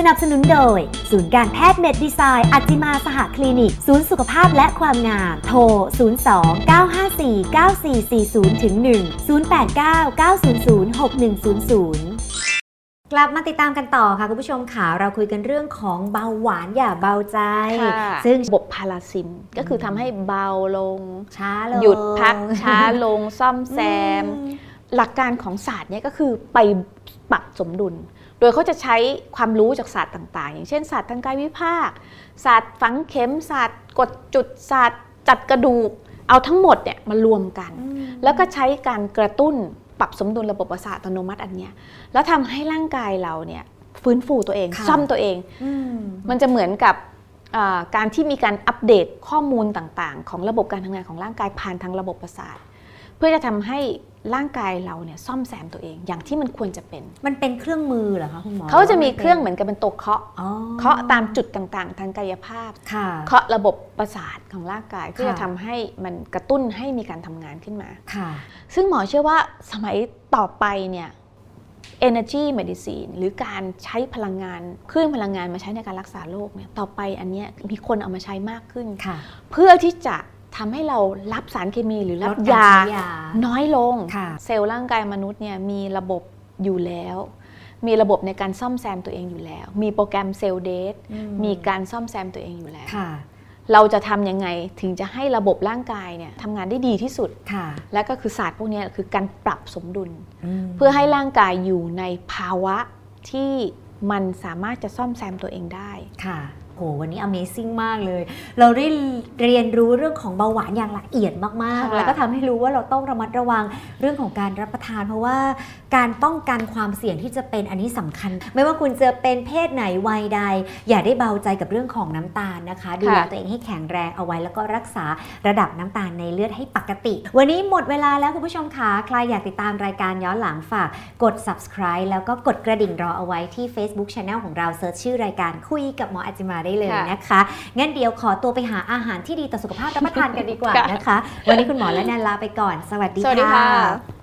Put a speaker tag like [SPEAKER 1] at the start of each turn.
[SPEAKER 1] สนับสนุนโดย ศูนย์การแพทย์เมดดีไซน์อัจจิมาสหคลินิก ศูนย์สุขภาพและความงาม โทร 02 954 9440ถึง1 089 900 6100กลับมาติดตามกันต่อค่ะคุณผู้ชมค่ะเราคุยกันเรื่องของเบาหวานอย่าเบาใจ
[SPEAKER 2] ค่ะ
[SPEAKER 1] ซึ่ง
[SPEAKER 2] ระบบพาราซิมก็คือทำให้เบาลง
[SPEAKER 1] ช้าลง
[SPEAKER 2] หยุดพักช้าลงซ่อมแซม
[SPEAKER 1] อื
[SPEAKER 2] หลักการของศาสตร์เนี่ยก็คือไปปรับสมดุล โดยเขาจะใช้ความรู้จากศาสตร์ต่าง ๆ อย่างเช่นศาสตร์ทางกายวิภาค ศาสตร์ฝังเข็มศาสตร์กดจุดศาสตร์จัดกระดูก เอาทั้งหมดเนี่ยมารวมกัน
[SPEAKER 1] อืม
[SPEAKER 2] แล้วก็ใช้การกระตุ้นปรับสมดุลระบบประสาทอัตโนมัติอันเนี้ยแล้วทำให้ร่างกายเราเนี่ยฟื้นฟูตัวเอง
[SPEAKER 1] ค่ะ
[SPEAKER 2] ซ่อมตัวเอง
[SPEAKER 1] อืม
[SPEAKER 2] มันจะเหมือนกับอ่าการที่มีการอัปเดตข้อมูลต่างๆ ของระบบการทำงานของร่างกายผ่านทางระบบประสาท เพื่อจะทำให้ร่างกายเราเนี่ยซ่อมแซมตัวเองอย่างที่มันควรจะเป็น
[SPEAKER 1] มันเป็นเครื่องมือเหรอคะคุณหมอ
[SPEAKER 2] เขาจะมีเครื่องเหมือนกับเป็นตัวเคาะ
[SPEAKER 1] อ๋อ
[SPEAKER 2] เคาะตามจุดต่างๆ ทางกายภาพ
[SPEAKER 1] ค่ะ
[SPEAKER 2] เคาะระบบประสาทของร่างกายเพื่อ
[SPEAKER 1] ค่ะ
[SPEAKER 2] จะทำให้มันกระตุ้นให้มีการทำงานขึ้นมา
[SPEAKER 1] ค่ะ
[SPEAKER 2] ซึ่งหมอเชื่อว่าสมัยต่อไปเนี่ย energy medicine หรือการใช้พลังงานคลื่นพลังงานมาใช้ในการรักษาโรคเนี่ยต่อไปอันเนี้ยมีคนเอามาใช้มากขึ้น
[SPEAKER 1] ค่ะ
[SPEAKER 2] เพื่อที่จะ ทำให้เรารับสารเคมีหรือรับ
[SPEAKER 1] ลดก
[SPEAKER 2] ยา
[SPEAKER 1] ใช้ยา
[SPEAKER 2] น้อยลง
[SPEAKER 1] ค่ะ
[SPEAKER 2] เซลล์ร่างกายมนุษย์เนี่ยมีระบบอยู่แล้ว มีระบบในการซ่อมแซมตัวเองอยู่แล้ว มีโปรแกรมเซลล์เดท
[SPEAKER 1] อื
[SPEAKER 2] มีการซ่อมแซมตัวเองอยู่แล้ว
[SPEAKER 1] ค่ะ
[SPEAKER 2] เราจะทำยังไงถึงจะให้ระบบร่างกายเนี่ยทำงานได้ดีที่สุด
[SPEAKER 1] ค่ะ
[SPEAKER 2] และก็คือศาสตร์พวกเนี้ยคือการปรับสมดุล
[SPEAKER 1] ม
[SPEAKER 2] เพื่อให้ร่างกายอยู่ในภาวะที่มันสามารถจะซ่อมแซมตัวเองได้
[SPEAKER 1] ค่ะ โหวันนี้ Amazing มากเลย เราได้เรียนรู้เรื่องของเบาหวานอย่างละเอียดมากๆ
[SPEAKER 2] ค่ะ
[SPEAKER 1] แล้วก็ทำให้รู้ว่าเราต้องระมัดระวังเรื่องของการรับประทาน เพราะว่าการป้องกันความเสี่ยงที่จะเป็นอันนี้สำคัญ ไม่ว่าคุณจะเป็นเพศไหนวัยใด อย่าได้เบาใจกับเรื่องของน้ำตาลนะคะดูแลตัวเองให้แข็งแรงเอาไว้แล้วก็รักษาระดับน้ำตาลในเลือดให้ปกติ วันนี้หมดเวลาแล้วคุณผู้ชมคะใครอยากติดตามรายการย้อนหลังฝากกด subscribe แล้วก็กดกระดิ่งรอเอาไว้ที่ Facebook Channel ของเราเซิร์ชชื่อรายการคุยกับหมออาจิมาได้เลย
[SPEAKER 2] ค่ะ
[SPEAKER 1] นะคะ งั้นเดี๋ยวขอตัวไปหาอาหารที่ดีต่อสุขภาพรับประทานกันดีกว่า
[SPEAKER 2] ค่ะ
[SPEAKER 1] นะคะ วันนี้คุณหมอและแนนลาไปก่อน สวัสดี
[SPEAKER 2] สวัสดีค่ะ